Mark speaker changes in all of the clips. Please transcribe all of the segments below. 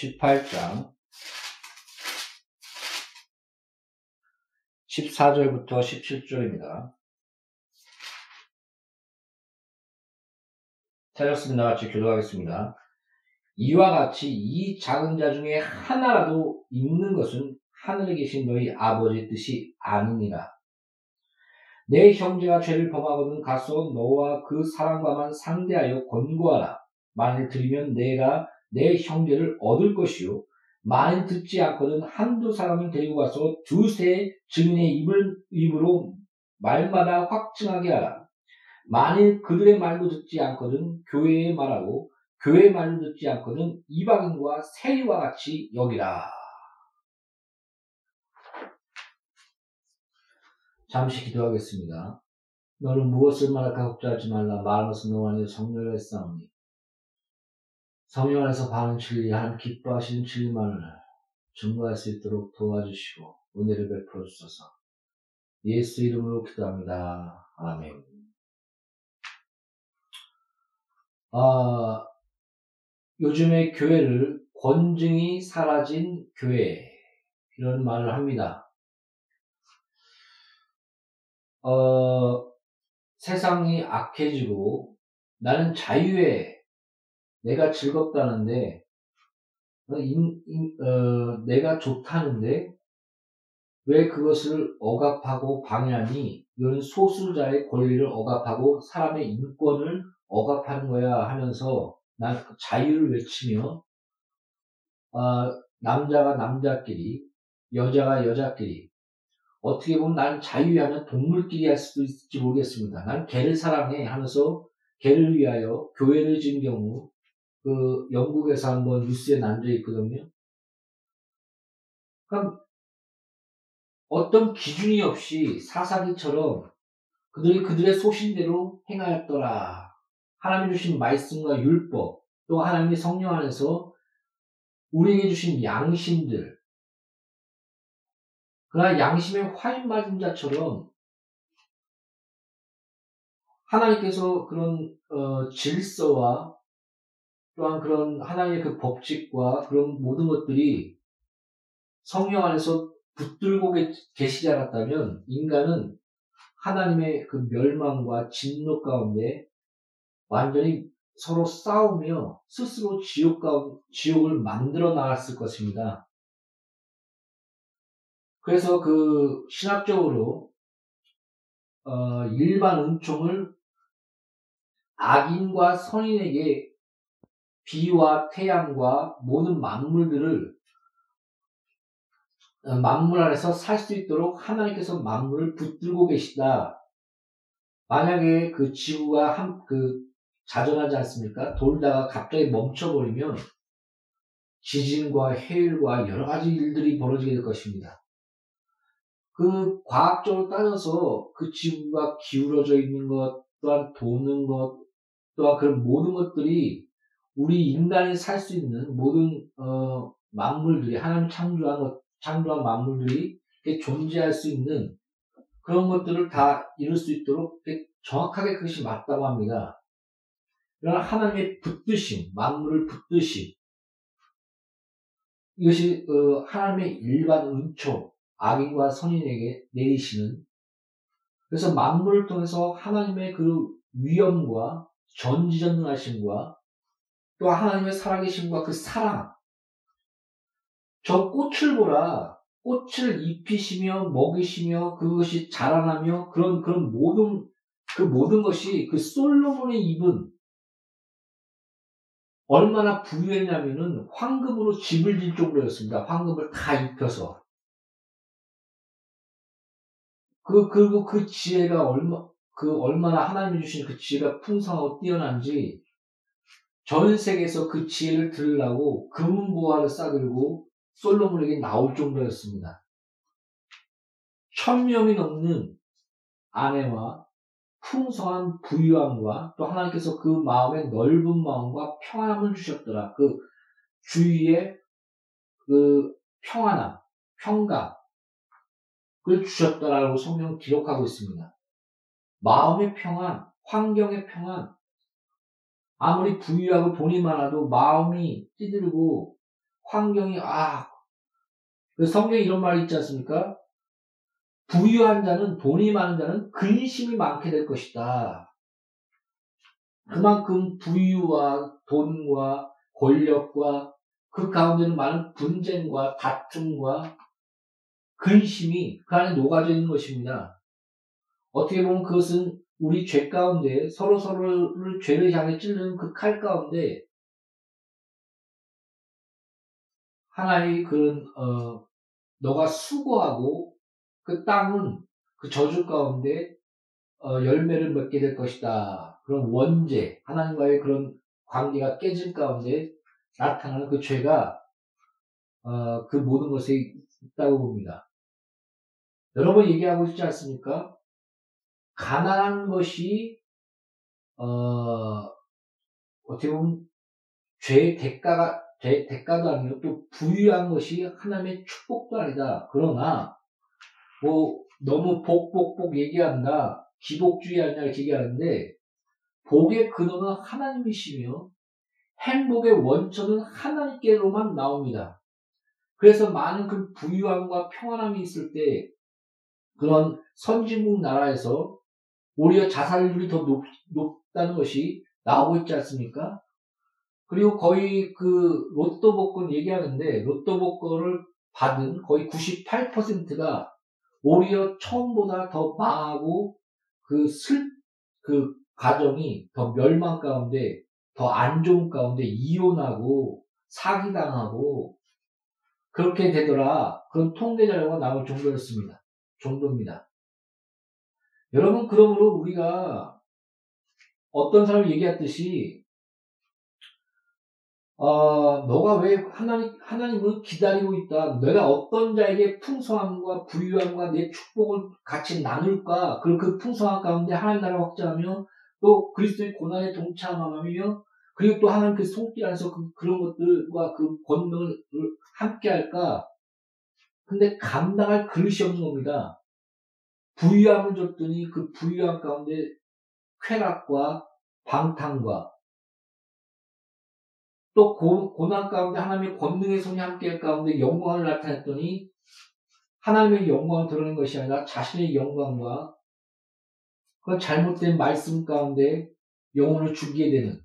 Speaker 1: 18장 14절부터 17절입니다. 찾았습니다. 같이 교도하겠습니다. 이와 같이 이 작은 자 중에 하나라도 있는 것은 하늘에 계신 너희 아버지 뜻이 아니니라. 내 형제가 죄를 범하거든 가서 너와 그 사람과만 상대하여 권고하라. 만일 들으면 내가 내 형제를 얻을 것이요 많은 듣지 않거든 한두 사람을 데리고 가서 두세 증인의 입을, 입으로 말마다 확증하게 하라. 만일 그들의 말도 듣지 않거든 교회의 말하고 교회의 말도 듣지 않거든 이방인과 세리와 같이 여기라. 잠시 기도하겠습니다. 너는 무엇을 말할까 걱정하지 말라. 말하는 순응하니 성렬의 싸우니. 성령 안에서 바른 진리, 한 기뻐하시는 진리만을 증거할 수 있도록 도와주시고 은혜를 베풀어 주소서. 예수 이름으로 기도합니다. 아멘. 아, 요즘에 교회를 권증이 사라진 교회 이런 말을 합니다. 어, 세상이 악해지고 나는 자유에 내가 즐겁다는데 어, 인- 인- 어, 내가 좋다는데 왜 그것을 억압하고 방해하니? 이런 소수자의 권리를 억압하고 사람의 인권을 억압하는 거야 하면서 난그 자유를 외치며 아, 남자가 남자끼리 여자가 여자끼리 어떻게 보면 나는 자유하면 동물끼리 할 수도 있을지 모르겠습니다. 난 개를 사랑해 하면서 개를 위하여 교회를 지은 경우 그 영국에서 한번 뉴스에 난적 있거든요. 그럼 어떤 기준이 없이 사사기처럼 그들이 그들의 소신대로 행하였더라. 하나님이 주신 말씀과 율법, 또 하나님의 성령 안에서 우리에게 주신 양심들, 그러나 양심의 화인 맞은 자처럼 하나님께서 그런 어, 질서와 또한 그런 하나님의 그 법칙과 그런 모든 것들이 성령 안에서 붙들고 계- 계시지 않았다면 인간은 하나님의 그 멸망과 진노 가운데 완전히 서로 싸우며 스스로 지옥 가 지옥을 만들어 나갔을 것입니다. 그래서 그 신학적으로 어, 일반 은총을 악인과 선인에게 비와 태양과 모든 만물들을 어, 만물 안에서 살 수 있도록 하나님께서 만물을 붙들고 계시다. 만약에 그 지구가 한, 그, 자전하지 않습니까? 돌다가 갑자기 멈춰버리면 지진과 해일과 여러 가지 일들이 벌어지게 될 것입니다. 그 과학적으로 따져서 그 지구가 기울어져 있는 것, 또한 도는 것, 또한 그런 모든 것들이 우리 인간이 살 수 있는 모든 어, 만물들이 하나님 창조한 것, 창조한 만물들이 존재할 수 있는 그런 것들을 다 이룰 수 있도록 정확하게 그것이 맞다고 합니다. 그러나 하나님의 붙드심, 만물을 붙드심, 이것이 어, 하나님의 일반 은총, 악인과 선인에게 내리시는 그래서 만물을 통해서 하나님의 그 위엄과 전지전능하심과 또 하나님의 살아계심과 그 사랑. 저 꽃을 보라. 꽃을 입히시며 먹이시며 그것이 자라나며 그런 그런 모든 그 모든 것이 그 솔로몬의 입은 얼마나 부유했냐면은 황금으로 집을 질 정도였습니다. 황금을 다 입혀서. 그 그리고 그 지혜가 얼마 그 얼마나 하나님이 주신 그 지혜가 풍성하고 뛰어난지 전 세계에서 그 지혜를 들으려고 금은 보화를 싸들고 솔로몬에게 나올 정도였습니다. 천 명이 넘는 아내와 풍성한 부유함과 또 하나님께서 그 마음의 넓은 마음과 평안함을 주셨더라. 그 주위에 그 평안함, 평강, 을 주셨더라고 성경은 기록하고 있습니다. 마음의 평안, 환경의 평안, 아무리 부유하고 돈이 많아도 마음이 찌들고 환경이 아, 그 성경에 이런 말이 있지 않습니까? 부유한 자는 돈이 많은 자는 근심이 많게 될 것이다. 그만큼 부유와 돈과 권력과 그 가운데는 많은 분쟁과 다툼과 근심이 그 안에 녹아져 있는 것입니다. 어떻게 보면 그것은 우리 죄 가운데 서로 서로를 죄를 향해 찌르는 그 칼 가운데 하나의 그런 어 너가 수고하고 그 땅은 그 저주 가운데 어, 열매를 맺게 될 것이다. 그런 원죄 하나님과의 그런 관계가 깨진 가운데 나타나는 그 죄가 어, 그 모든 것에 있다고 봅니다. 여러 번 얘기하고 있지 않습니까? 가난한 것이 어, 어떻게 보면 죄의 대가가 대, 대가도 아니고 또 부유한 것이 하나님의 축복도 아니다. 그러나 뭐 너무 복복복 얘기한다. 기복주의 아니냐 이렇게 얘기하는데 복의 근원은 하나님이시며 행복의 원천은 하나님께로만 나옵니다. 그래서 많은 그 부유함과 평안함이 있을 때 그런 선진국 나라에서 오히려 자살률이 더 높, 높다는 것이 나오고 있지 않습니까? 그리고 거의 그 로또 복권 얘기하는데 로또 복권을 받은 거의 98%가 오히려 처음보다 더 망하고 그 슬, 그 가정이 더 멸망 가운데 더 안 좋은 가운데 이혼하고 사기당하고 그렇게 되더라. 그런 통계 자료가 나올 정도였습니다. 정도입니다. 여러분, 그러므로 우리가 어떤 사람이 얘기했듯이 어, 너가 왜 하나님, 하나님을 기다리고 있다. 내가 어떤 자에게 풍성함과 부유함과 내 축복을 같이 나눌까? 그리고 그 풍성함 가운데 하나님 나라 확장하며 또 그리스도의 고난에 동참하며 그리고 또 하나님 그 손길 안에서 그, 그런 것들과 그 권능을 함께 할까? 근데 감당할 그릇이 없는 겁니다. 부유함을 줬더니 그 부유함 가운데 쾌락과 방탕과 또 고, 고난 가운데 하나님의 권능의 손이 함께할 가운데 영광을 나타냈더니 하나님의 영광을 드러낸 것이 아니라 자신의 영광과 그 잘못된 말씀 가운데 영혼을 죽이게 되는.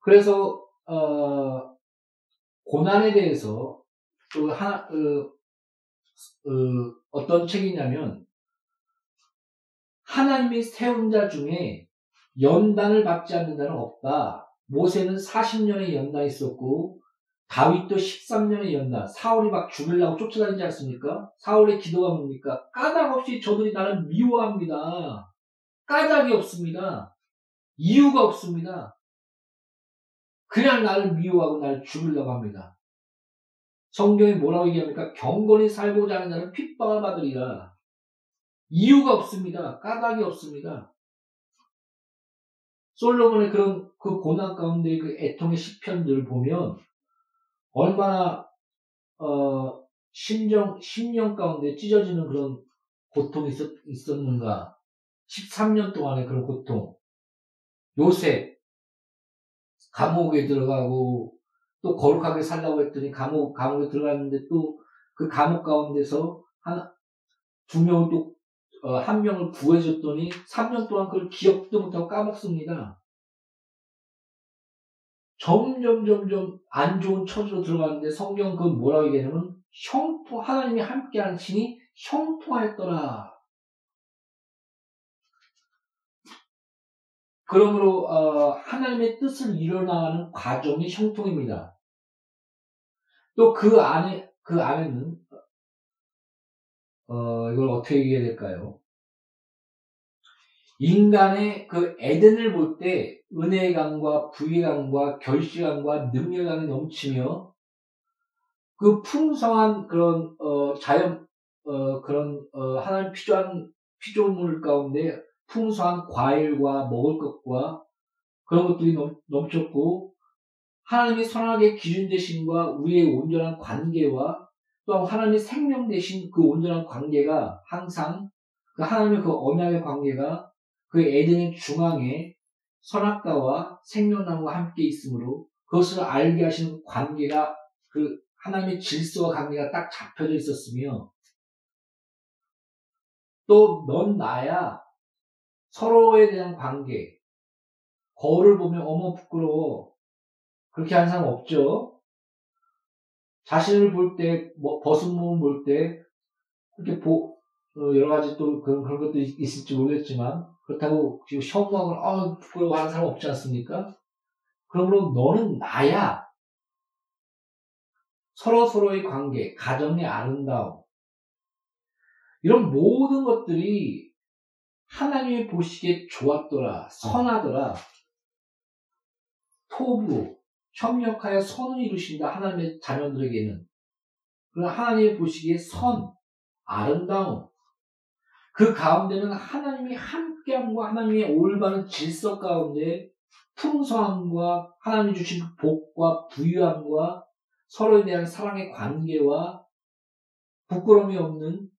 Speaker 1: 그래서 어, 고난에 대해서 또 하나 어, 어, 떤 책이냐면 하나님이 세운 자 중에 연단을 받지 않는 자는 없다. 모세는 40년의 연단이 있었고 다윗도 13년의 연단. 사울이 막 죽으려고 쫓아다니지 않습니까? 사울의 기도가 뭡니까? 까닭 없이 저들이 나를 미워합니다. 까닭이 없습니다. 이유가 없습니다. 그냥 나를 미워하고 나를 죽으려고 합니다. 성경이 뭐라고 얘기합니까? 경건히 살고자 하는 자는 핍박을 받으리라. 이유가 없습니다. 까닭이 없습니다. 솔로몬의 그런 그 고난 가운데 그 애통의 시편들을 보면 얼마나 어 심정 심령 가운데 찢어지는 그런 고통이 있었, 있었는가 13년 동안의 그런 고통 요새 감옥에 들어가고 또 거룩하게 살라고 했더니 감옥 감옥에 들어갔는데 또 그 감옥 가운데서 하나 두 명을 또 어, 한 명을 구해줬더니 3년 동안 그걸 기억도 못하고 까먹습니다. 점점 점점 안 좋은 처지로 들어가는데 성경 그 뭐라고 얘기하냐면 형통 하나님이 함께하는 신이 형통하였더라. 그러므로 어, 하나님의 뜻을 이뤄나가는 과정이 형통입니다. 또 그 안에 그 안에는 어, 이걸 어떻게 얘기해야 될까요? 인간의 그 에덴을 볼 때 은혜의 강과 부의 강과 결실강과 능력강이 넘치며 그 풍성한 그런 어, 자연 어, 그런 어, 하나님 피조한 피조물 가운데 풍성한 과일과 먹을 것과 그런 것들이 넘, 넘쳤고 하나님이 선하게 기준 되신과 우리의 온전한 관계와 또 하나님의 생명 대신 그 온전한 관계가 항상 그 하나님의 그 언약의 관계가 그 에덴의 중앙에 선악과와 생명나무가 함께 있으므로 그것을 알게 하시는 관계가 그 하나님의 질서와 관계가 딱 잡혀져 있었으며 또 넌 나야 서로에 대한 관계 거울을 보면 어머 부끄러워 그렇게 하는 사람 없죠. 자신을 볼 때, 뭐, 벗은 몸을 볼 때, 이렇게 보, 어, 여러 가지 또 그런, 그런 것도 있을지 모르겠지만, 그렇다고 지금 혐오하고, 아, 부끄러워 하는 사람 없지 않습니까? 그러므로 너는 나야. 서로 서로의 관계, 가정의 아름다움, 이런 모든 것들이 하나님이 보시기에 좋았더라, 선하더라, 토부, 협력하여 선을 이루신다, 하나님의 자녀들에게는. 그러나 하나님이 보시기에 선, 아름다움, 그 가운데는 하나님이 함께함과 하나님의 올바른 질서 가운데 풍성함과 하나님이 주신 복과 부유함과 서로에 대한 사랑의 관계와 부끄러움이 없는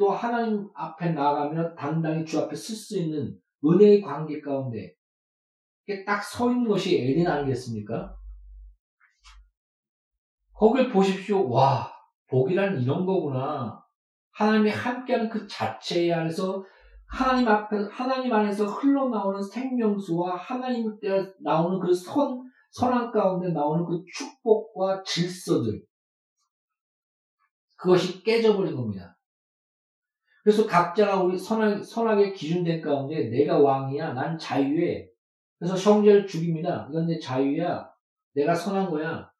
Speaker 1: 또 하나님 앞에 나가면 당당히 주 앞에 쓸 수 있는 은혜의 관계 가운데 딱 서 있는 것이 에덴 아니겠습니까? 거길 보십시오. 와, 복이란 이런 거구나. 하나님이 함께하는 그 자체 안에서 하나님 앞에 하나님 안에서 흘러나오는 생명수와 하나님 때 나오는 그 선, 선한 가운데 나오는 그 축복과 질서들 그것이 깨져버린 겁니다. 그래서 각자가 우리 선하게, 선하게 기준된 가운데 내가 왕이야, 난 자유해. 그래서 형제를 죽입니다. 이건 내 자유야. 내가 선한 거야.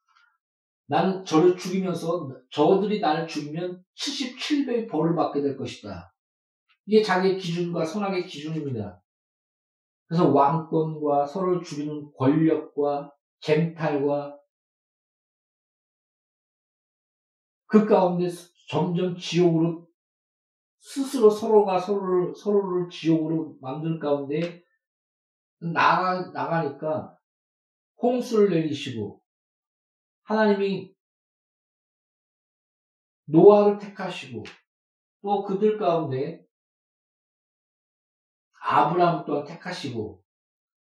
Speaker 1: 나는 저를 죽이면서 저들이 나를 죽이면 77배의 벌을 받게 될 것이다. 이게 자기의 기준과 선악의 기준입니다. 그래서 왕권과 서로를 죽이는 권력과 쟁탈과 그 가운데 점점 지옥으로 스스로 서로가 서로를 서로를 지옥으로 만들 가운데 나가 나가니까 홍수를 내리시고 하나님이 노아를 택하시고 또 그들 가운데 아브라함 또한 택하시고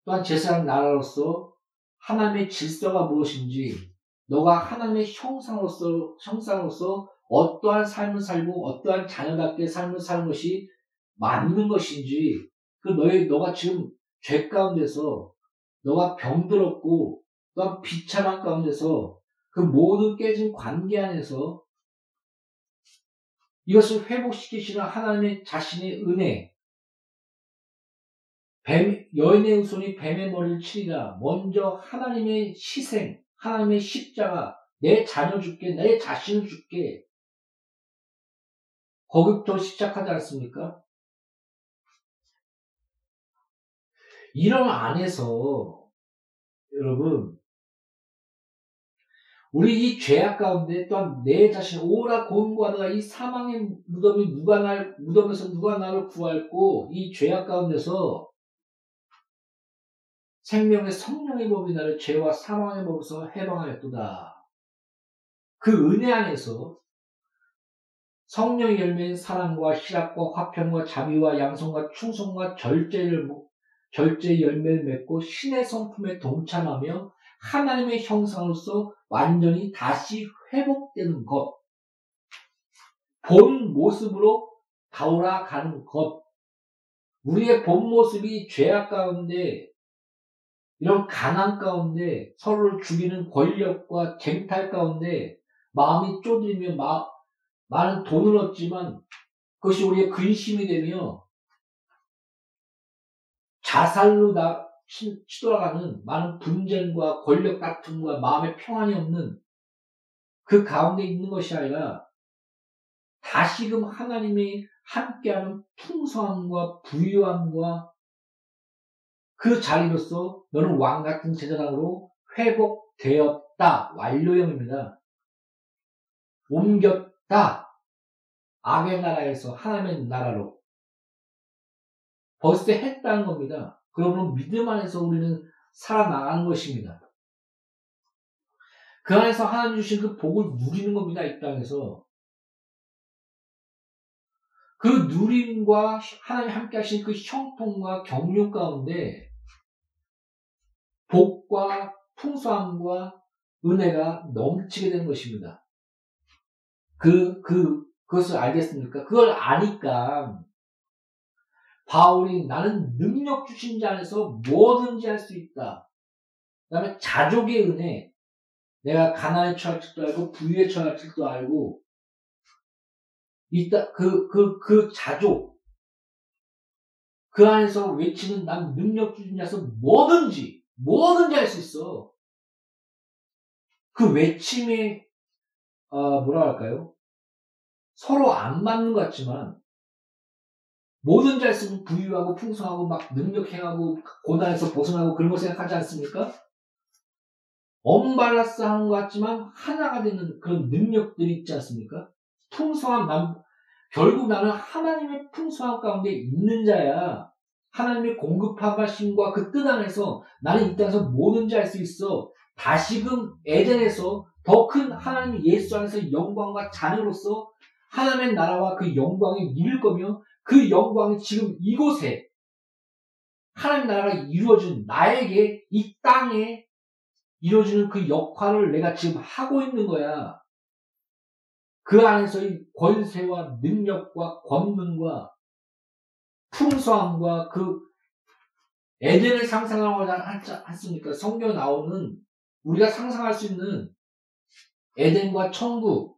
Speaker 1: 또한 제사장 나라로서 하나님의 질서가 무엇인지 너가 하나님의 형상으로서 형상으로서 어떠한 삶을 살고 어떠한 자녀답게 삶을 사는 것이 맞는 것인지 그 너의 너가 지금 죄 가운데서 너가 병들었고 또한 비참한 가운데서 그 모든 깨진 관계 안에서 이것을 회복시키시는 하나님의 자신의 은혜 뱀, 여인의 후손이 뱀의 머리를 치리라. 먼저 하나님의 희생, 하나님의 십자가, 내 자녀 줄게, 내 자신을 줄게. 거기부터 시작하지 않습니까? 이런 안에서, 여러분, 우리 이 죄악 가운데 또한 내 자신 오라 고음과다가 이 사망의 무덤이 누가 날 무덤에서 누가 나를 구할고 이 죄악 가운데서 생명의 성령의 법이 나를 죄와 사망의 법에서 해방하였도다. 그 은혜 안에서 성령의 열매인 사랑과 희락과 화평과 자비와 양성과 충성과 절제를 절제의 열매를 맺고 신의 성품에 동참하며 하나님의 형상으로서 완전히 다시 회복되는 것. 본 모습으로 돌아가는 것. 우리의 본 모습이 죄악 가운데 이런 가난 가운데 서로를 죽이는 권력과 쟁탈 가운데 마음이 쪼들며 마, 많은 돈을 얻지만 그것이 우리의 근심이 되며 자살로 나, 치, 치돌아가는 많은 분쟁과 권력 다툼과 마음의 평안이 없는 그 가운데 있는 것이 아니라 다시금 하나님이 함께하는 풍성함과 부유함과 그 자리로서 너는 왕 같은 제사장으로 회복되었다. 완료형입니다. 옮겼 다. 악의 나라에서 하나님의 나라로. 벌써 했다는 겁니다. 그러면 믿음 안에서 우리는 살아나가는 것입니다. 그 안에서 하나님 주신 그 복을 누리는 겁니다. 이 땅에서. 그 누림과 하나님 함께 하신 그 형통과 경륜 가운데 복과 풍성함과 은혜가 넘치게 되는 것입니다. 그, 그, 그것을 알겠습니까? 그걸 아니까 바울이 나는 능력 주신 자 안에서 뭐든지 할 수 있다. 그 다음에 자족의 은혜. 내가 가난에 처할 줄도 알고 부유에 처할 줄도 알고 있다. 그, 그, 그 자족. 그 안에서 외치는 난 능력 주신 자에서 뭐든지, 뭐든지 할 수 있어. 그 외침의 어, 뭐라 할까요? 서로 안 맞는 것 같지만 모든 잘 쓰고 부유하고 풍성하고 막 능력행하고 고난에서 벗어나고 그런 거 생각하지 않습니까? 언발라스한 것 같지만 하나가 되는 그런 능력들이 있지 않습니까? 풍성한 남, 결국 나는 하나님의 풍성함 가운데 있는 자야. 하나님의 공급하심과 그 뜻 안에서 나는 이 땅에서 뭐든지 할 수 있어. 다시금 에덴에서 더 큰 하나님 예수 안에서 영광과 자녀로서 하나님의 나라와 그 영광을 이룰 거며 그 영광이 지금 이곳에 하나님 나라가 이루어진 나에게 이 땅에 이루어지는 그 역할을 내가 지금 하고 있는 거야. 그 안에서의 권세와 능력과 권능과 풍성함과 그 에덴을 상상하고 하지 않습니까? 성경에 나오는 우리가 상상할 수 있는 에덴과 천국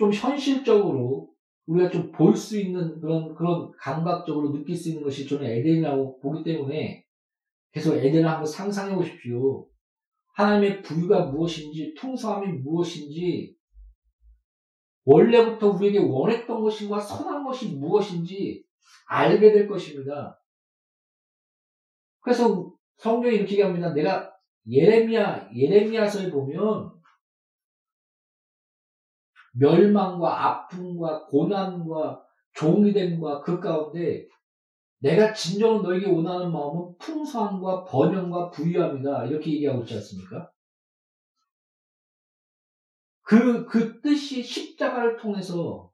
Speaker 1: 좀 현실적으로 우리가 좀 볼 수 있는 그런 그런 감각적으로 느낄 수 있는 것이 저는 에덴이라고 보기 때문에 계속 에덴을 한번 상상해 보십시오. 하나님의 부유가 무엇인지, 풍성함이 무엇인지, 원래부터 우리에게 원했던 것과 선한 것이 무엇인지 알게 될 것입니다. 그래서 성경이 이렇게 얘기합니다. 내가 예레미야, 예레미야서에 보면 멸망과 아픔과 고난과 종이됨과 그 가운데 내가 진정으로 너에게 원하는 마음은 풍성함과 번영과 부유함이다. 이렇게 얘기하고 있지 않습니까? 그, 그 뜻이 십자가를 통해서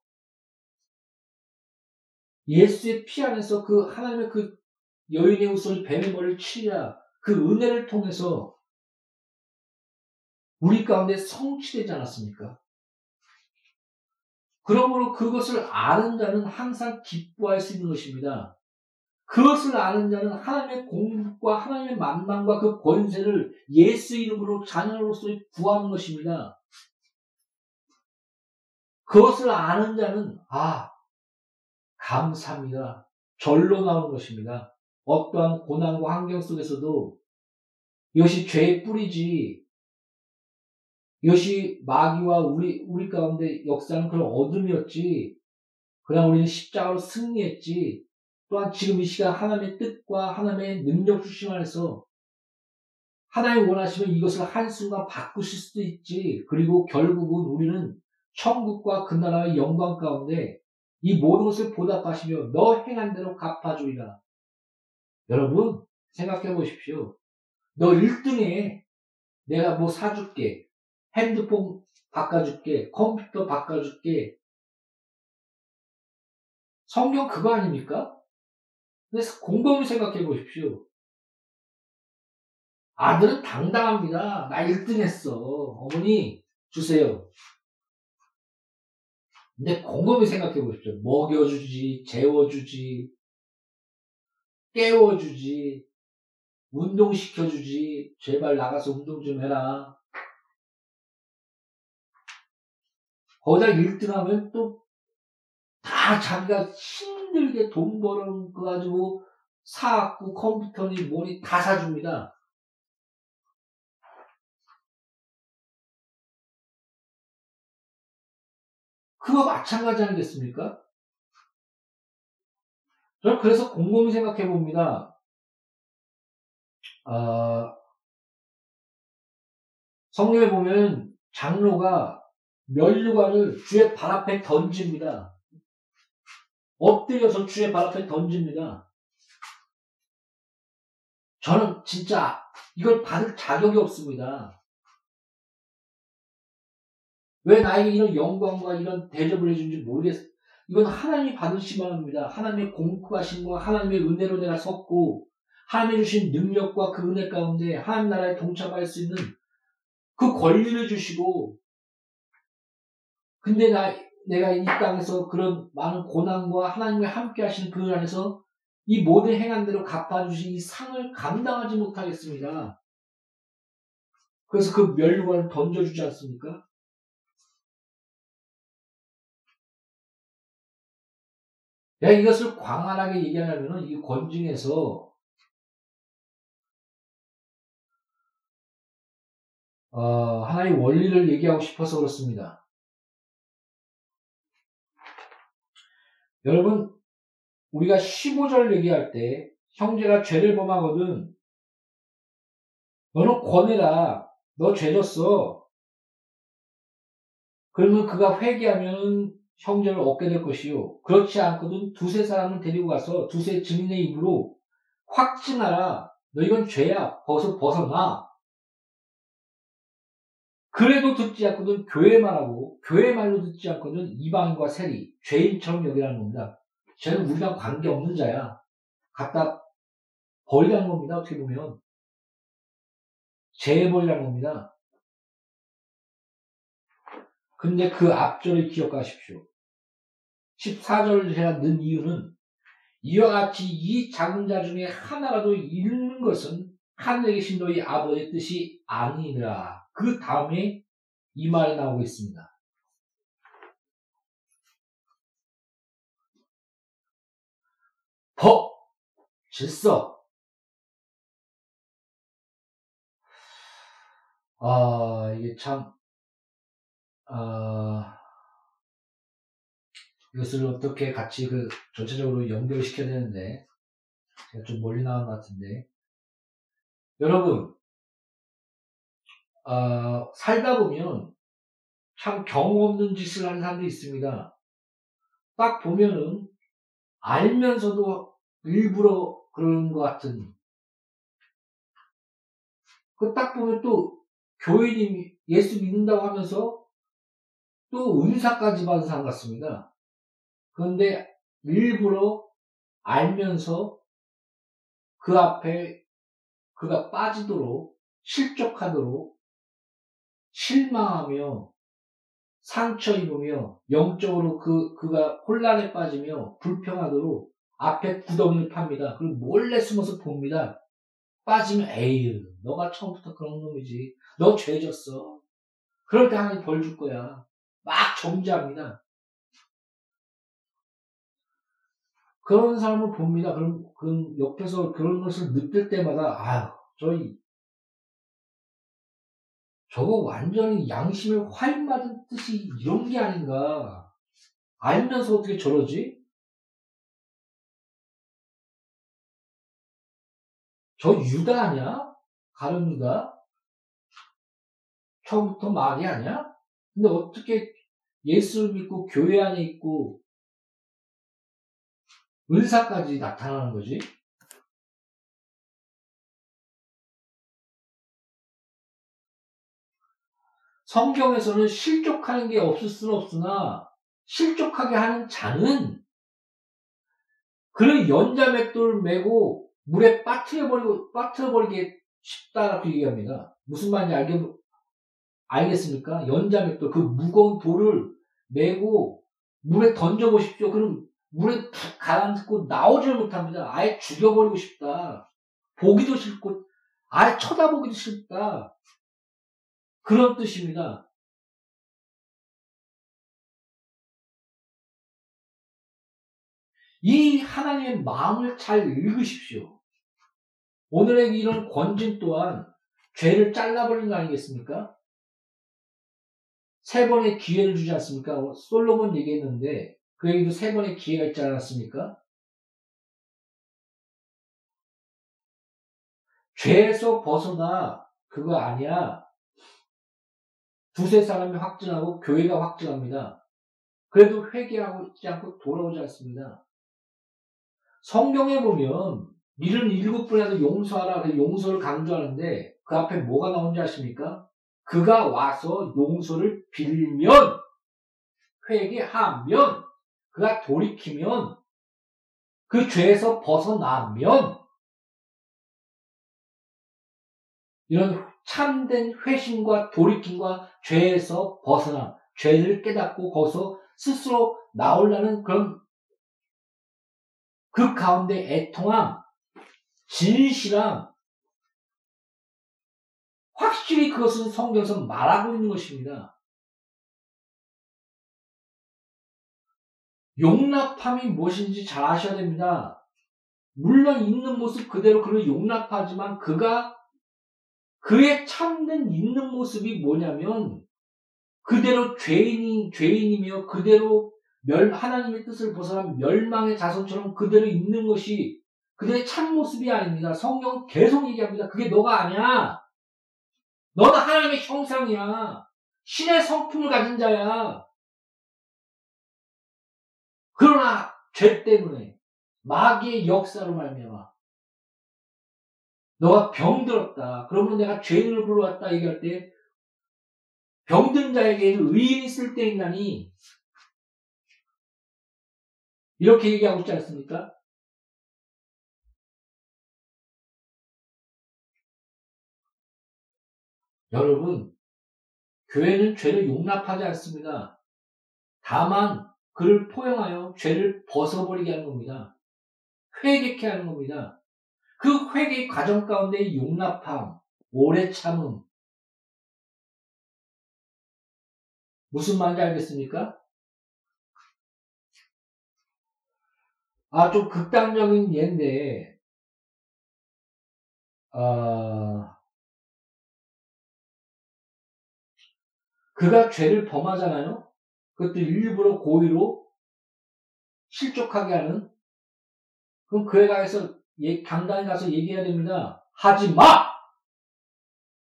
Speaker 1: 예수의 피 안에서 그 하나님의 그 여인의 웃을 뱀의 머리를 치랴 그 은혜를 통해서 우리 가운데 성취되지 않았습니까? 그러므로 그것을 아는 자는 항상 기뻐할 수 있는 것입니다. 그것을 아는 자는 하나님의 공급과 하나님의 만남과 그 권세를 예수 이름으로 자녀로서 구하는 것입니다. 그것을 아는 자는 아 감사합니다. 절로 나오는 것입니다. 어떠한 고난과 환경 속에서도 이것이 죄의 뿌리지 이것이 마귀와 우리 우리 가운데 역사는 그런 어둠이었지. 그냥 우리는 십자가로 승리했지. 또한 지금 이 시간 하나님의 뜻과 하나님의 능력 주심 안에서 하나님 원하시면 이것을 한순간 바꾸실 수도 있지. 그리고 결국은 우리는 천국과 그 나라의 영광 가운데 이 모든 것을 보답하시며 너 행한 대로 갚아주리라. 여러분 생각해 보십시오. 너 1등에 내가 뭐 사줄게. 핸드폰 바꿔줄게. 컴퓨터 바꿔줄게. 성경 그거 아닙니까? 그래서 곰곰이 생각해 보십시오. 아들은 당당합니다. 나 1등 했어. 어머니, 주세요. 근데 곰곰이 생각해 보십시오. 먹여주지, 재워주지, 깨워주지, 운동시켜주지, 제발 나가서 운동 좀 해라. 거기다 1등 하면 또 다 자기가 힘들게 돈 벌은 거 가지고 사갖고 컴퓨터니 뭐니 다 사줍니다. 그거 마찬가지 아니겠습니까? 저는 그래서 곰곰이 생각해 봅니다. 아, 성경에 보면 장로가 면류관을 주의 발 앞에 던집니다. 엎드려서 주의 발 앞에 던집니다. 저는 진짜 이걸 받을 자격이 없습니다. 왜 나에게 이런 영광과 이런 대접을 해준지 모르겠어요. 이건 하나님이 받으시만 합니다. 하나님의 공급하심과 하나님의 은혜로 내가 섰고, 하나님이 주신 능력과 그 은혜 가운데 하나님 나라에 동참할 수 있는 그 권리를 주시고, 근데 나, 내가 이 땅에서 그런 많은 고난과 하나님과 함께 하시는 그 안에서 이 모든 행한 대로 갚아주신 이 상을 감당하지 못하겠습니다. 그래서 그 멸관을 던져주지 않습니까? 내가 이것을 광활하게 얘기하려면 이 권중에서 어, 하나의 원리를 얘기하고 싶어서 그렇습니다. 여러분, 우리가 15절 얘기할 때 형제가 죄를 범하거든 너는 권해라. 너 죄졌어. 그러면 그가 회개하면 형제를 얻게 될 것이요. 그렇지 않거든 두세 사람을 데리고 가서 두세 증인의 입으로 확증하라. 너 이건 죄야. 벗어 벗어나. 그래도 듣지 않거든 교회 말하고 교회 말로 듣지 않거든 이방인과 세리 죄인처럼 여기라는 겁니다. 쟤는 우리랑 관계 없는 자야. 갖다 버리라는 겁니다. 어떻게 보면 재해버리라는 겁니다. 근데 그 앞절을 기억하십시오. 14절을 제가 넣은 이유는 이와 같이 이 작은 자 중에 하나라도 잃는 것은 하늘에 계신 너희 아버지의 뜻이 아니니라. 그 다음에 이 말이 나오고 있습니다. 법, 질서. 아, 이게 참, 아, 이것을 어떻게 같이 그 전체적으로 연결시켜야 되는데, 제가 좀 멀리 나온 것 같은데. 여러분, 아, 살다 보면 참 경험 없는 짓을 하는 사람도 있습니다. 딱 보면은 알면서도 일부러 그러는 것 같은. 그 딱 보면 또 교인이 예수 믿는다고 하면서 또 은사까지 받은 사람 같습니다. 그런데 일부러 알면서 그 앞에 그가 빠지도록 실족하도록 실망하며 상처 입으며 영적으로 그 그가 혼란에 빠지며 불평하도록 앞에 구덩이를 팝니다. 그리고 몰래 숨어서 봅니다. 빠지면 에이 너가 처음부터 그런 놈이지. 너 죄졌어. 그럴 때 하나님 벌 줄 거야. 막 정죄합니다. 그런 사람을 봅니다. 그럼 그 옆에서 그런 것을 느낄 때마다 아유 저희 저거 완전히 양심에 화인 맞은 뜻이 이런 게 아닌가. 알면서 어떻게 저러지? 저 유다 아니야? 가룟 유다? 처음부터 말이 아니야? 근데 어떻게 예수를 믿고 교회 안에 있고 은사까지 나타나는 거지? 성경에서는 실족하는 게 없을 수는 없으나 실족하게 하는 자는 그런 연자맥돌을 메고 물에 빠뜨려버리고 빠뜨려버리게 쉽다라고 얘기합니다. 무슨 말인지 알겠, 알겠습니까? 연자맥돌 그 무거운 돌을 메고 물에 던져보십시오. 그럼 물에 푹 가라앉고 나오지를 못합니다. 아예 죽여버리고 싶다. 보기도 싫고 아예 쳐다보기도 싫다. 그런 뜻입니다. 이 하나님의 마음을 잘 읽으십시오. 오늘의 이런 권진 또한 죄를 잘라버린 거 아니겠습니까? 세 번의 기회를 주지 않습니까? 솔로몬 얘기했는데 그에게도 세 번의 기회가 있지 않았습니까? 죄에서 벗어나 그거 아니야. 두세 사람이 확증하고 교회가 확증합니다. 그래도 회개하고 있지 않고 돌아오지 않습니다. 성경에 보면 일은 일곱 분이라도 용서하라 그 용서를 강조하는데 그 앞에 뭐가 나온지 아십니까? 그가 와서 용서를 빌면 회개하면 그가 돌이키면 그 죄에서 벗어나면 이런 참된 회심과 돌이킴과 죄에서 벗어나 죄를 깨닫고 거기서 스스로 나오려는 그런 그 가운데 애통함, 진실함, 확실히 그것은 성경에서 말하고 있는 것입니다. 용납함이 무엇인지 잘 아셔야 됩니다. 물론 있는 모습 그대로 그를 용납하지만 그가 그의 참된 있는 모습이 뭐냐면 그대로 죄인이 죄인이며 그대로 멸 하나님의 뜻을 벗어난 멸망의 자손처럼 그대로 있는 것이 그들의 참 모습이 아닙니다. 성경 계속 얘기합니다. 그게 너가 아니야. 너는 하나님의 형상이야. 신의 성품을 가진 자야. 그러나 죄 때문에 마귀의 역사로 말미암아 너가 병들었다. 그러면 내가 죄인을 불러왔다 얘기할 때 병든 자에게 의인이 쓸때 있나니 이렇게 얘기하고 있지 않습니까? 여러분, 교회는 죄를 용납하지 않습니다. 다만 그를 포용하여 죄를 벗어버리게 하는 겁니다. 회개케 하는 겁니다. 그 회개 과정 가운데 용납함, 오래 참음. 무슨 말인지 알겠습니까? 아, 좀 극단적인 예인데, 아, 그가 죄를 범하잖아요? 그것도 일부러 고의로 실족하게 하는? 그럼 그에 가서 예, 강단에 가서 얘기해야 됩니다. 하지 마!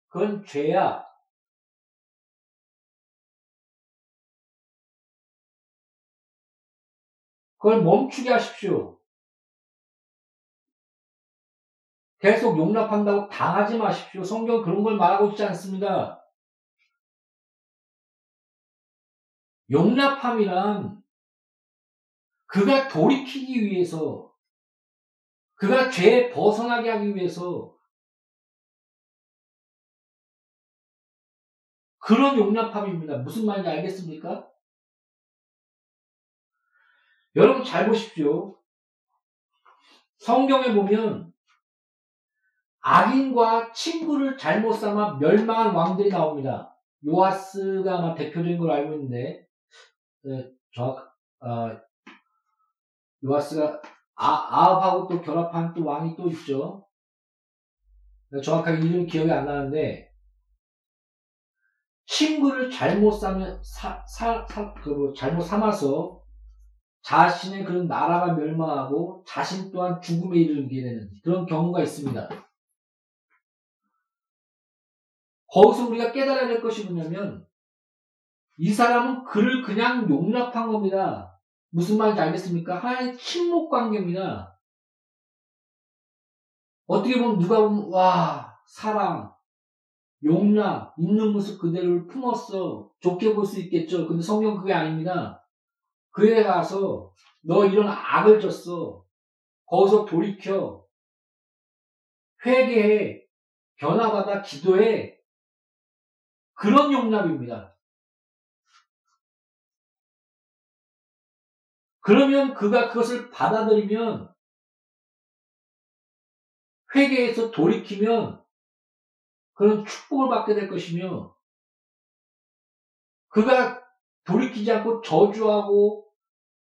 Speaker 1: 그건 죄야. 그걸 멈추게 하십시오. 계속 용납한다고 당하지 마십시오. 성경 그런 걸 말하고 있지 않습니다. 용납함이란 그가 돌이키기 위해서 그가 죄에 벗어나게 하기 위해서 그런 용납함입니다. 무슨 말인지 알겠습니까? 여러분 잘 보십시오. 성경에 보면 악인과 친구를 잘못 삼아 멸망한 왕들이 나옵니다. 요아스가 아마 대표적인 걸 알고 있는데 네, 정확 아, 요아스가 아, 아합하고 또 결합한 또 왕이 또 있죠. 정확하게 이름이 기억이 안 나는데 친구를 잘못 삼 사, 사, 사, 그 뭐 잘못 삼아서 자신의 그런 나라가 멸망하고 자신 또한 죽음에 이르게 되는 그런 경우가 있습니다. 거기서 우리가 깨달아야 될 것이 뭐냐면 이 사람은 그를 그냥 용납한 겁니다. 무슨 말인지 알겠습니까? 하나의 침묵 관계입니다. 어떻게 보면 누가 보면 와 사랑, 용납, 있는 모습 그대로 품었어 좋게 볼 수 있겠죠. 근데 성경 그게 아닙니다. 그에 가서 너 이런 악을 졌어. 거기서 돌이켜. 회개해. 변화받아 기도해. 그런 용납입니다. 그러면 그가 그것을 받아들이면 회개해서 돌이키면 그런 축복을 받게 될 것이며 그가 돌이키지 않고 저주하고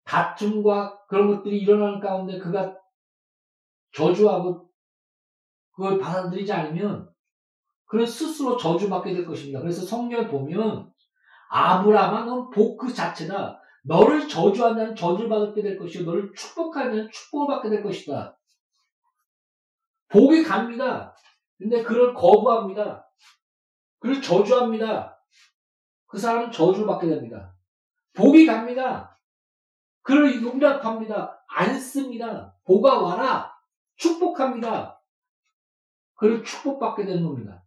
Speaker 1: 다툼과 그런 것들이 일어나는 가운데 그가 저주하고 그걸 받아들이지 않으면 그는 스스로 저주받게 될 것입니다. 그래서 성경에 보면 아브라함아 넌복그 자체다. 너를 저주한다는 저주를 받게 될 것이고 너를 축복하는 축복을 받게 될 것이다. 복이 갑니다. 근데 그를 거부합니다. 그를 저주합니다. 그 사람은 저주를 받게 됩니다. 복이 갑니다. 그를 용납합니다. 안 씁니다. 복아 와라. 축복합니다. 그를 축복받게 되는 겁니다.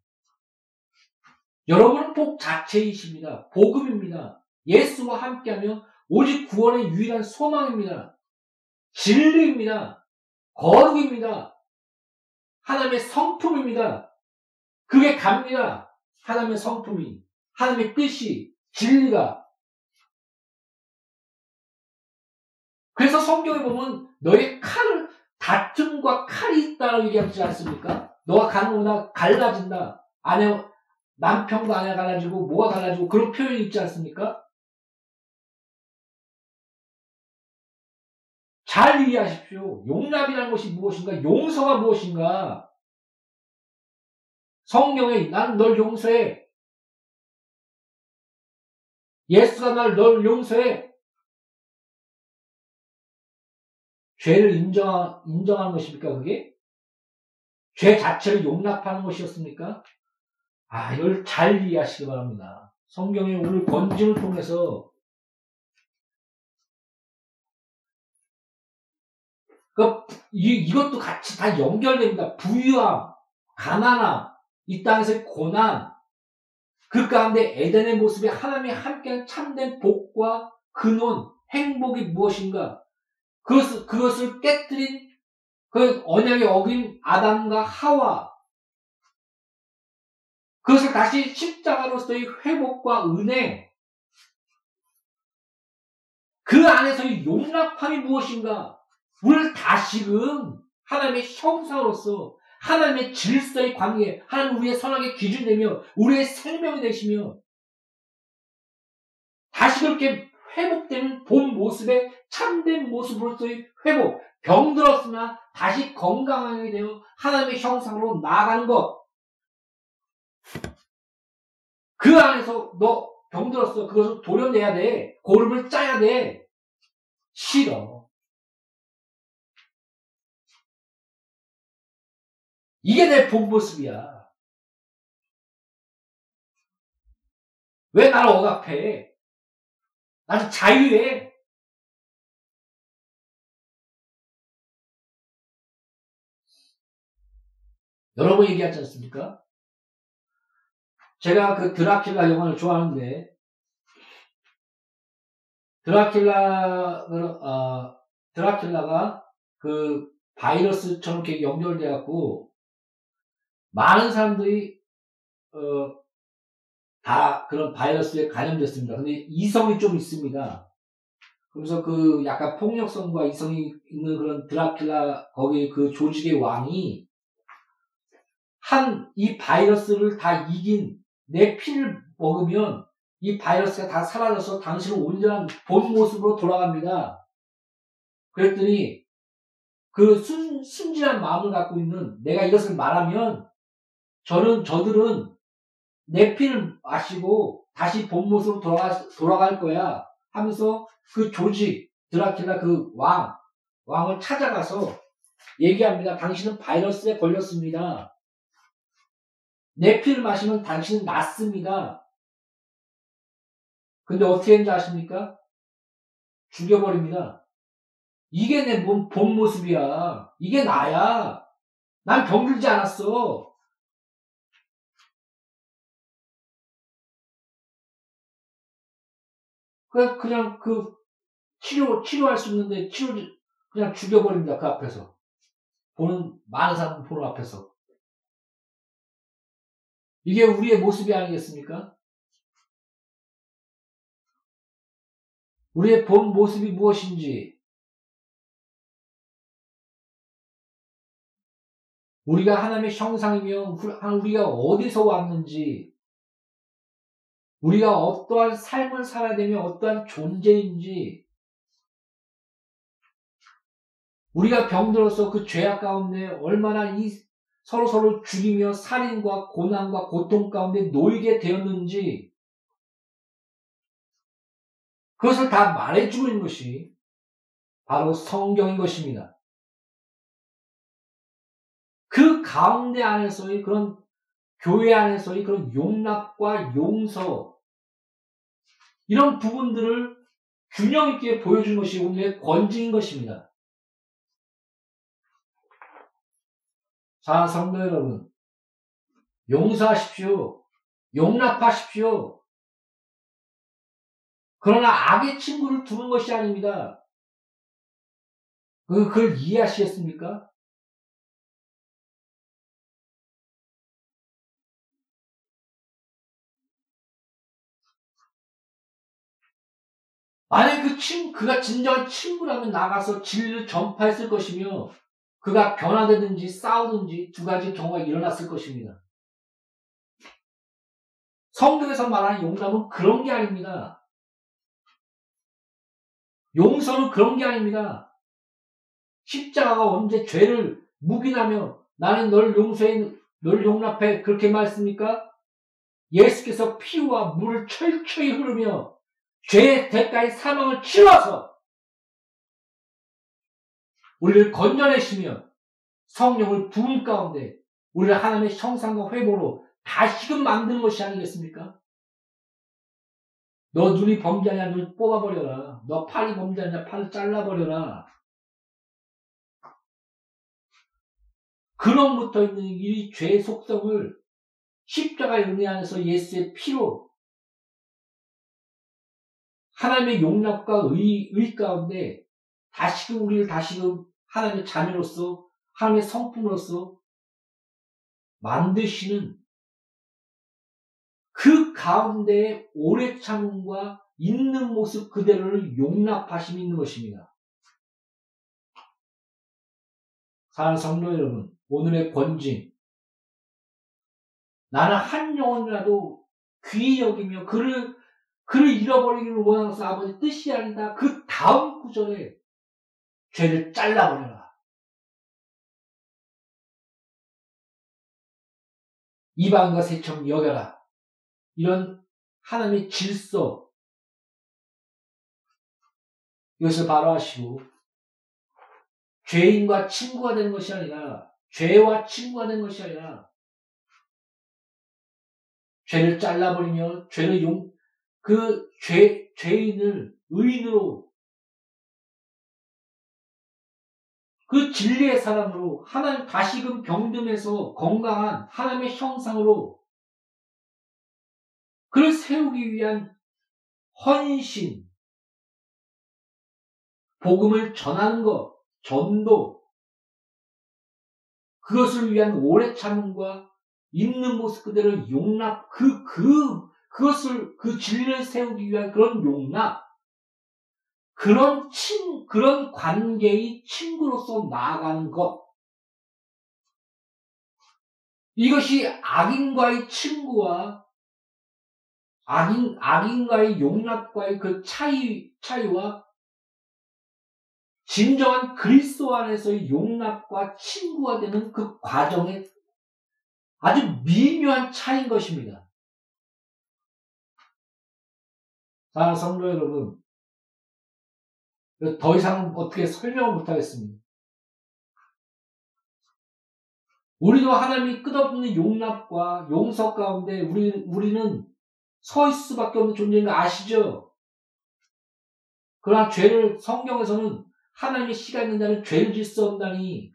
Speaker 1: 여러분은 복 자체이십니다. 복음입니다. 예수와 함께하면 오직 구원의 유일한 소망입니다. 진리입니다. 거룩입니다. 하나님의 성품입니다. 그게 갑니다. 하나님의 성품이, 하나님의 뜻이, 진리가. 그래서 성경에 보면 너의 칼을 다툼과 칼이 있다고 얘기하지 않습니까? 너가 가는 거보다 갈라진다. 아내, 남편과 아내가 갈라지고 뭐가 갈라지고 그런 표현이 있지 않습니까? 잘 이해하십시오. 용납이라는 것이 무엇인가? 용서가 무엇인가? 성경에 나는 널 용서해. 예수가 날 널 용서해. 죄를 인정, 인정하는 것입니까, 그게? 죄 자체를 용납하는 것이었습니까? 아, 이걸 잘 이해하시기 바랍니다. 성경의 오늘 권징을 통해서 그, 이, 이것도 같이 다 연결됩니다. 부유함, 가난함, 이 땅에서의 고난, 그 가운데 에덴의 모습에 하나님이 함께한 참된 복과 근원, 행복이 무엇인가? 그것을, 그것을 깨뜨린 그 언약에 어긴 아담과 하와, 그것을 다시 십자가로서의 회복과 은혜, 그 안에서의 용납함이 무엇인가? 우리를 다시금 하나님의 형상으로서 하나님의 질서의 관계, 하나님 우리의 선악의 기준 되며 우리의 생명이 되시며 다시 그렇게 회복되는 본 모습의 참된 모습으로서의 회복, 병들었으나 다시 건강하게 되어 하나님의 형상으로 나아가는 것. 그 안에서 너 병들었어. 그것을 도려내야 돼. 고름을 짜야 돼. 싫어. 이게 내 본 모습이야. 왜 나를 억압해? 나는 자유해. 여러 번 얘기하지 않습니까? 제가 그 드라큘라 영화를 좋아하는데, 드라큘라, 어, 드라큘라가 그 바이러스처럼 이렇게 연결돼갖고, 많은 사람들이, 어, 다 그런 바이러스에 감염됐습니다. 근데 이성이 좀 있습니다. 그래서 그 약간 폭력성과 이성이 있는 그런 드라큘라, 거기 그 조직의 왕이 한 이 바이러스를 다 이긴 내 피를 먹으면 이 바이러스가 다 사라져서 당신은 온전한 본 모습으로 돌아갑니다. 그랬더니 그 순, 순진한 마음을 갖고 있는 내가 이것을 말하면 저는 저들은 내 피를 마시고 다시 본 모습으로 돌아가, 돌아갈 거야 하면서 그 조직 드라큘라 그 왕, 왕을 찾아가서 얘기합니다. 당신은 바이러스에 걸렸습니다. 내 피를 마시면 당신은 낫습니다. 근데 어떻게 했는지 아십니까? 죽여버립니다. 이게 내 몸, 본 모습이야. 이게 나야. 난 병들지 않았어. 그냥, 그냥 그, 치료, 치료할 수 있는데, 치료, 그냥 죽여버립니다. 그 앞에서. 보는, 많은 사람 보는 앞에서. 이게 우리의 모습이 아니겠습니까? 우리의 본 모습이 무엇인지, 우리가 하나님의 형상이며, 우리가 어디서 왔는지, 우리가 어떠한 삶을 살아야 되며 어떠한 존재인지, 우리가 병들어서 그 죄악 가운데 얼마나 이 서로 서로 죽이며 살인과 고난과 고통 가운데 놓이게 되었는지, 그것을 다 말해주고 있는 것이 바로 성경인 것입니다. 그 가운데 안에서의 그런 교회 안에서의 그런 용납과 용서, 이런 부분들을 균형 있게 보여준 것이 오늘의 권징인 것입니다. 자, 성도 여러분. 용서하십시오. 용납하십시오. 그러나 악의 친구를 두는 것이 아닙니다. 그, 그걸 이해하시겠습니까? 만약 그 친, 그가 진정한 친구라면 나가서 진리를 전파했을 것이며, 그가 변화되든지 싸우든지 두 가지 경우가 일어났을 것입니다. 성경에서 말하는 용납은 그런 게 아닙니다. 용서는 그런 게 아닙니다. 십자가가 언제 죄를 묵인하며 나는 널 용서해 널 용납해 그렇게 말씀입니까? 예수께서 피와 물을 철저히 흐르며 죄의 대가의 사망을 치러서 우리를 건져내시며 성령을 부은 가운데 우리를 하나님의 형상과 회복으로 다시금 만든 것이 아니겠습니까? 너 눈이 범죄하냐 눈 뽑아버려라. 너 팔이 범죄하냐 팔을 잘라버려라. 근원부터 있는 이 죄의 속성을 십자가의 은혜 안에서 예수의 피로 하나님의 용납과 의, 의 가운데 다시금 우리를 다시금 하나님의 자녀로서 하나님의 성품으로서 만드시는 그 가운데에 오래 참음과 있는 모습 그대로를 용납하심이 있는 것입니다. 사랑하는 성도 여러분, 오늘의 권징. 나는 한 영혼이라도 귀히 여기며 그를, 그를 잃어버리기를 원하는 아버지 뜻이 아니다. 그 다음 구절에 죄를 잘라버려라. 이방과 세처럼 여겨라. 이런 하나님의 질서, 이것을 바로 하시고, 죄인과 친구가 되는 것이 아니라, 죄와 친구가 되는 것이 아니라, 죄를 잘라버리며, 죄를 용, 그 죄, 죄인을 의인으로, 그 진리의 사람으로, 하나님 다시금 병듦에서 건강한 하나님의 형상으로 그를 세우기 위한 헌신, 복음을 전하는 것, 전도, 그것을 위한 오래 참음과 있는 모습 그대로 용납, 그, 그, 그것을, 그 진리를 세우기 위한 그런 용납, 그런 친, 그런 관계의 친구로서 나아가는 것. 이것이 악인과의 친구와 악인, 악인과의 용납과의 그 차이, 차이와 진정한 그리스도 안에서의 용납과 친구가 되는 그 과정의 아주 미묘한 차이인 것입니다. 자, 성도 여러분. 더 이상 어떻게 설명을 못하겠습니다. 우리도 하나님이 끝없는 용납과 용서 가운데 우리, 우리는 서 있을 수밖에 없는 존재인 거 아시죠? 그러나 죄를 성경에서는 하나님의 시가 있는 자는 죄를 질 수 없다니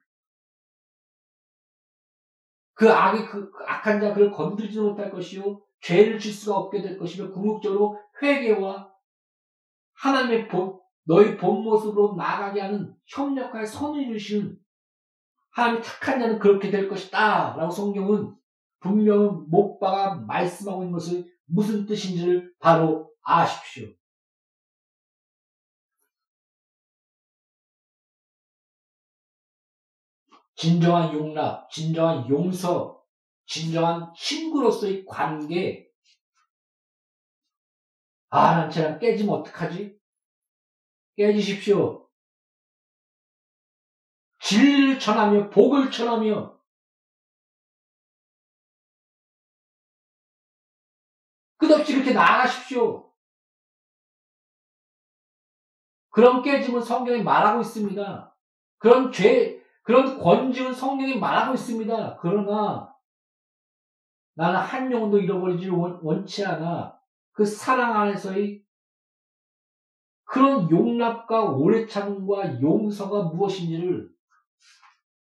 Speaker 1: 그 악이 그 악한 자 그를 건들지 못할 것이요 죄를 질 수가 없게 될 것이며 궁극적으로 회개와 하나님의 본, 너희 본 모습으로 나가게 하는 협력할 선을 이루시는 하나님의 착한 자는 그렇게 될 것이다 라고 성경은 못 박아 말씀하고 있는 것을 무슨 뜻인지를 바로 아십시오. 진정한 용납, 진정한 용서, 진정한 친구로서의 관계. 아, 난 쟤랑 깨지면 어떡하지? 깨지십시오. 진리를 전하며, 복을 전하며, 끝없이 그렇게 나아가십시오. 그런 깨짐은 성경이 말하고 있습니다. 그런 죄, 그런 권징은 성경이 말하고 있습니다. 그러나 나는 한 영혼도 잃어버리지를 원, 치 않아. 그 사랑 안에서의 그런 용납과 오래 참과 용서가 무엇인지를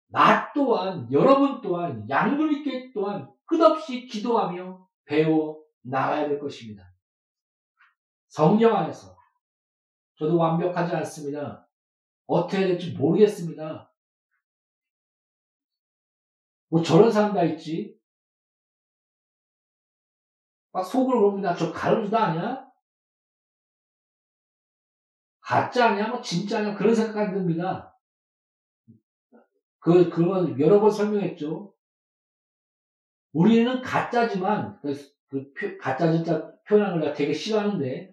Speaker 1: 나 또한 여러분 또한 양분 있게 또한 끝없이 기도하며 배워 나가야 될 것입니다. 성령 안에서. 저도 완벽하지 않습니다. 어떻게 해야 될지 모르겠습니다. 뭐 저런 사람 다 있지. 막 속으로 그럽니다. 저 가르주도 아니야? 가짜 아니야? 뭐 진짜 아니야? 그런 생각이 듭니다. 그, 그건 여러 번 설명했죠. 우리는 가짜지만, 그그 표, 가짜 진짜 표현하는 걸 되게 싫어하는데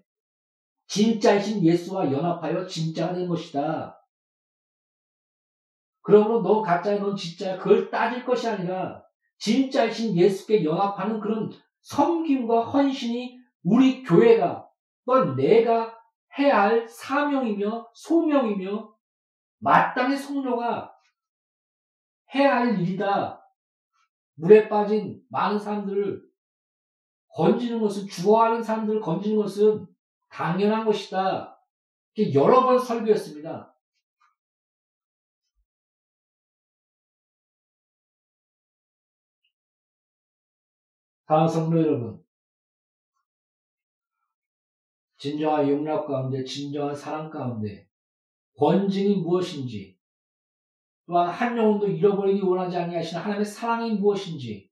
Speaker 1: 진짜이신 예수와 연합하여 진짜가 된 것이다. 그러므로 너 가짜야, 넌 진짜야. 그걸 따질 것이 아니라 진짜이신 예수께 연합하는 그런 섬김과 헌신이 우리 교회가 또한 내가 해야 할 사명이며 소명이며 마땅히 성도가 해야 할 일이다. 물에 빠진 많은 사람들을 건지는 것은 죽어가는 사람들을 건지는 것은 당연한 것이다. 이렇게 여러 번 설교했습니다. 다음 성도 여러분, 진정한 용납 가운데, 진정한 사랑 가운데, 권징이 무엇인지, 또한 한 영혼도 잃어버리기 원하지 아니하시는 하나님의 사랑이 무엇인지,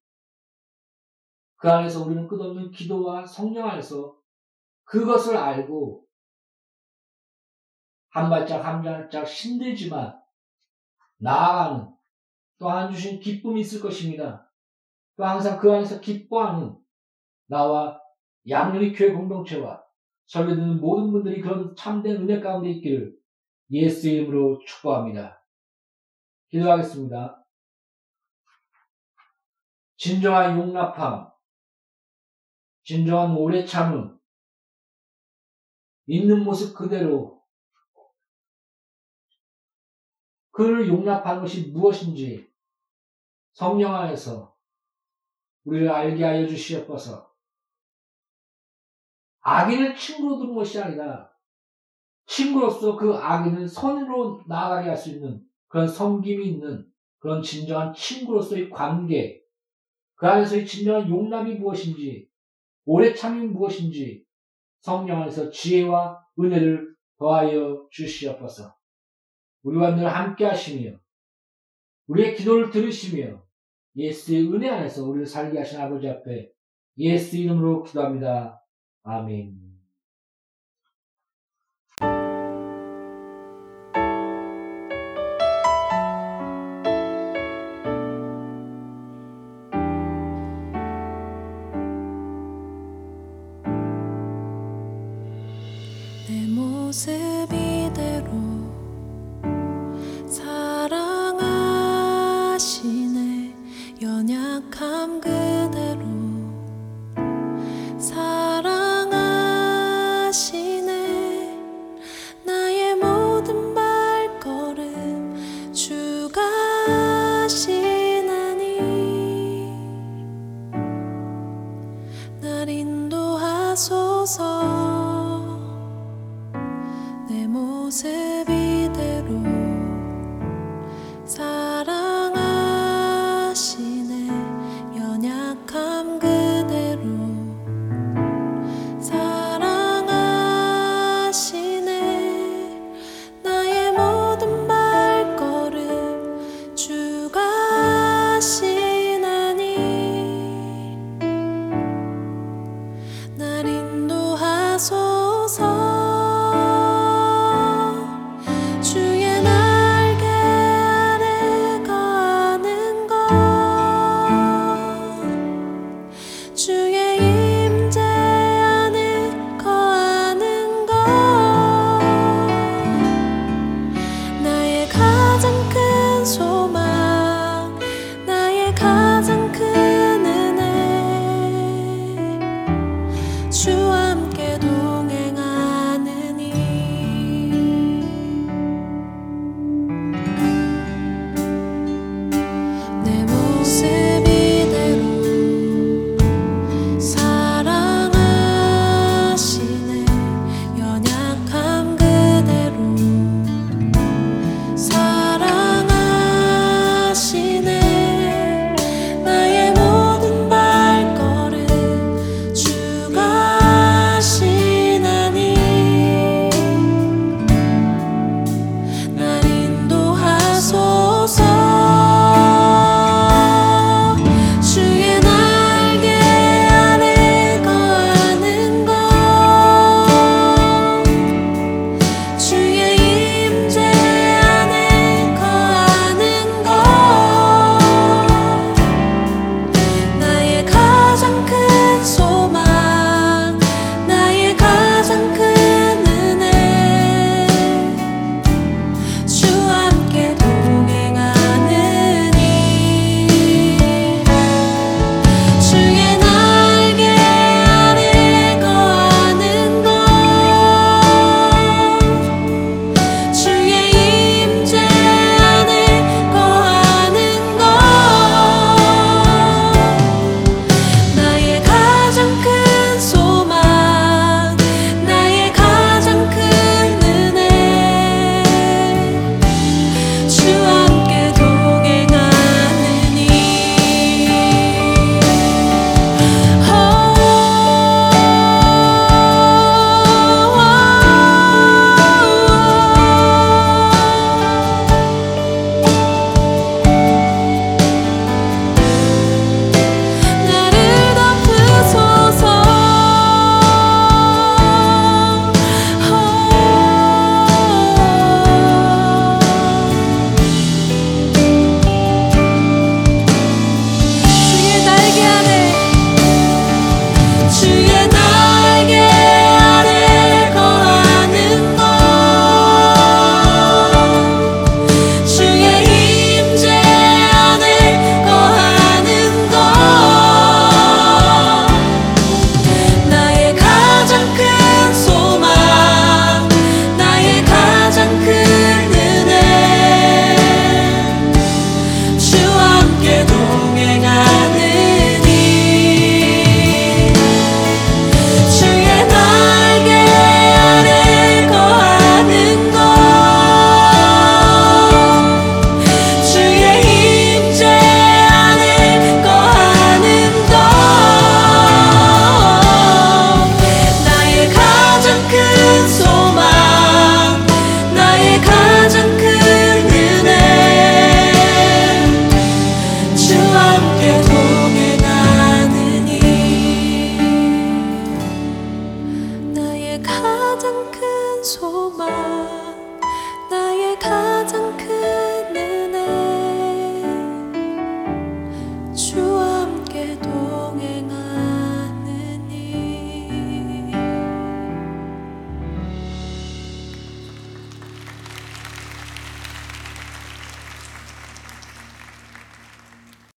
Speaker 1: 그 안에서 우리는 끝없는 기도와 성령 안에서 그것을 알고 한 발짝 한 발짝 힘들지만 나아가는 또한 주신 기쁨이 있을 것입니다. 또 항상 그 안에서 기뻐하는 나와 양육의 교회 공동체와 설교 듣는 모든 분들이 그런 참된 은혜 가운데 있기를 예수 이름으로 축복합니다. 기도하겠습니다. 진정한 용납함, 진정한 오래 참음, 있는 모습 그대로 그를 용납하는 것이 무엇인지 성령 안에서 우리를 알게 하여 주시옵소서. 악인을 친구로 두는 것이 아니라 친구로서 그 악인을 선으로 나아가게 할 수 있는 그런 섬김이 있는 그런 진정한 친구로서의 관계, 그 안에서의 진정한 용납이 무엇인지, 오래 참이 무엇인지 성령 안에서 지혜와 은혜를 더하여 주시옵소서. 우리와 늘 함께 하시며 우리의 기도를 들으시며 예수의 은혜 안에서 우리를 살게 하신 아버지 앞에 예수 이름으로 기도합니다. 아멘.